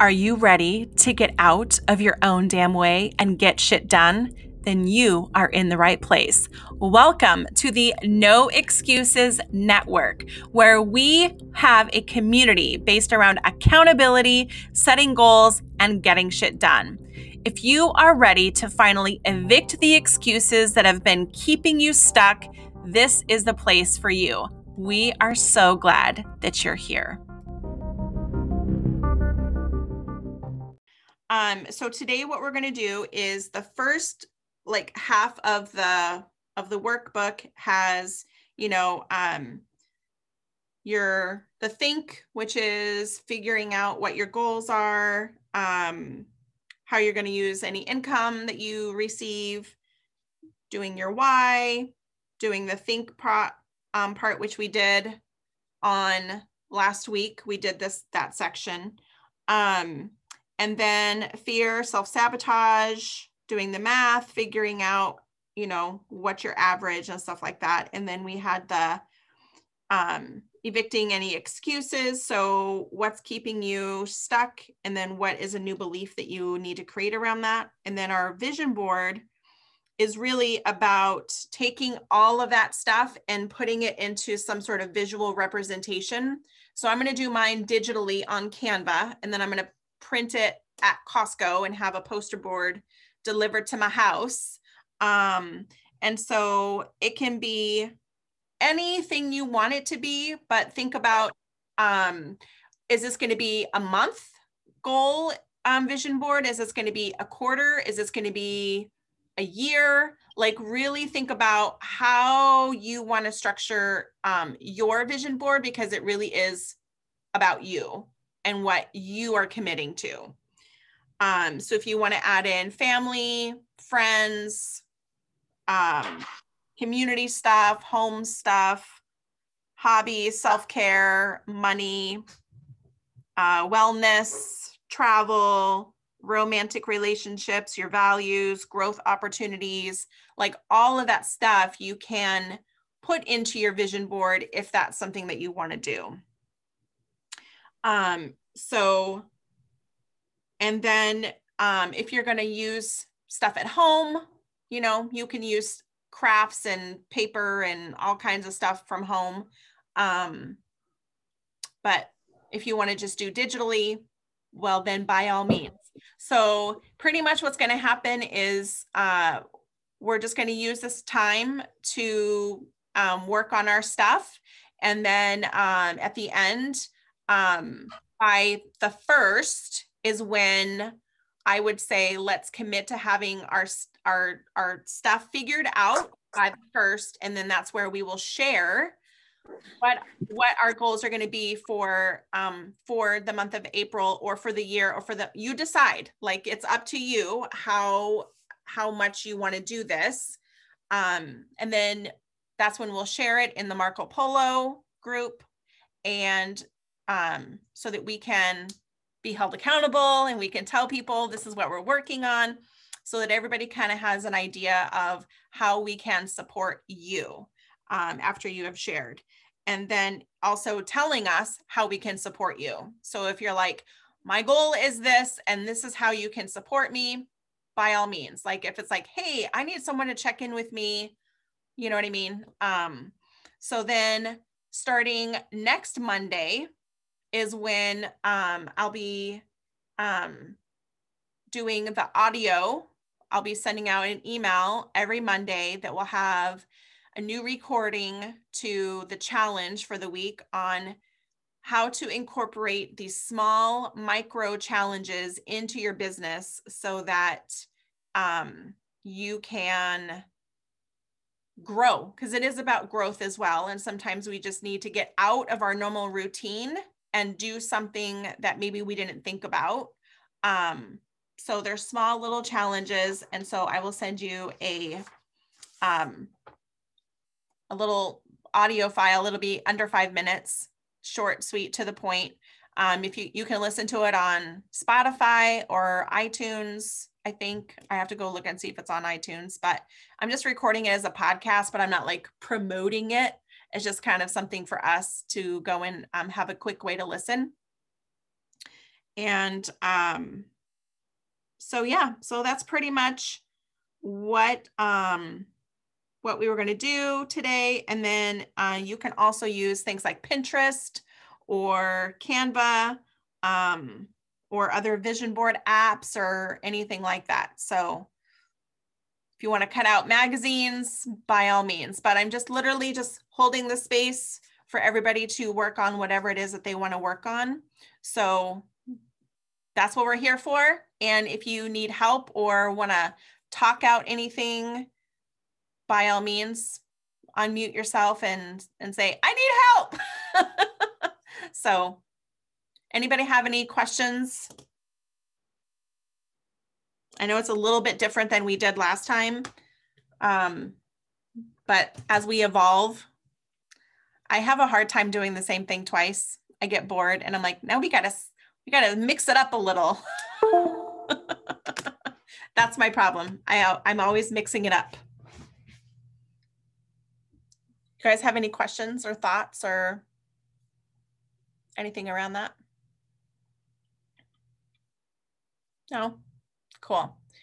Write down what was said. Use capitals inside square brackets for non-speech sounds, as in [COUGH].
Are you ready to get out of your own damn way and get shit done? Then you are in the right place. Welcome to the No Excuses Network, where we have a community based around accountability, setting goals, and getting shit done. If you are ready to finally evict the excuses that have been keeping you stuck, this is the place for you. We are so glad that you're here. Um, so today what we're going to do is the first like half of the of the workbook has, you know, um your the think, which is figuring out what your goals are, um, how you're going to use any income that you receive, doing your why, doing the think pro, um, part, which we did on last week. We did this that section. Um, and then fear, self sabotage, doing the math, figuring out, you know, what your average and stuff like that. And then we had the um, evicting any excuses. So, what's keeping you stuck? And then, what is a new belief that you need to create around that? And then, our vision board is really about taking all of that stuff and putting it into some sort of visual representation. So, I'm going to do mine digitally on Canva, and then I'm going to print it at Costco and have a poster board delivered to my house. Um, and so it can be anything you want it to be, but think about um, is this going to be a month goal um, vision board? Is this going to be a quarter? Is this going to be a year? Like, really think about how you want to structure um, your vision board because it really is about you and what you are committing to. Um, so if you want to add in family, friends, um, community stuff, home stuff, hobbies, self care, money, uh, wellness, travel, romantic relationships, your values, growth opportunities, like all of that stuff you can put into your vision board if that's something that you want to do. Um, so, and then um, if you're going to use stuff at home, you know, you can use crafts and paper and all kinds of stuff from home. Um, but if you want to just do digitally, well, then by all means. So, pretty much what's going to happen is uh, we're just going to use this time to um, work on our stuff. And then um, at the end, um, by the first is when I would say let's commit to having our our our stuff figured out by the first, and then that's where we will share what what our goals are going to be for um for the month of April or for the year or for the you decide. Like it's up to you how how much you want to do this. Um and then that's when we'll share it in the Marco Polo group and um, so that we can be held accountable and we can tell people this is what we're working on so that everybody kind of has an idea of how we can support you um, after you have shared. And then also telling us how we can support you. So if you're like, my goal is this, and this is how you can support me, by all means. Like if it's like, hey, I need someone to check in with me, you know what I mean? Um, so then starting next Monday, is when um, I'll be um, doing the audio. I'll be sending out an email every Monday that will have a new recording to the challenge for the week on how to incorporate these small micro challenges into your business so that um, you can grow because it is about growth as well. And sometimes we just need to get out of our normal routine and do something that maybe we didn't think about. Um, so there's small little challenges. And so I will send you a, um, a little audio file. It'll be under five minutes, short, sweet, to the point. Um, if you, you can listen to it on Spotify or iTunes, I think I have to go look and see if it's on iTunes, but I'm just recording it as a podcast, but I'm not like promoting it. It's just kind of something for us to go and um, have a quick way to listen. And um, so yeah, so that's pretty much what um, what we were going to do today. And then uh, you can also use things like Pinterest or Canva um, or other vision board apps or anything like that. So if you want to cut out magazines, by all means, but I'm just literally just holding the space for everybody to work on whatever it is that they want to work on. So that's what we're here for. And if you need help or want to talk out anything, by all means, unmute yourself and, and say, I need help. [LAUGHS] so anybody have any questions? I know it's a little bit different than we did last time. Um, but as we evolve, I have a hard time doing the same thing twice. I get bored and I'm like, now we gotta, we gotta mix it up a little. [LAUGHS] That's my problem. I, I'm always mixing it up. You guys have any questions or thoughts or anything around that? No? Cool.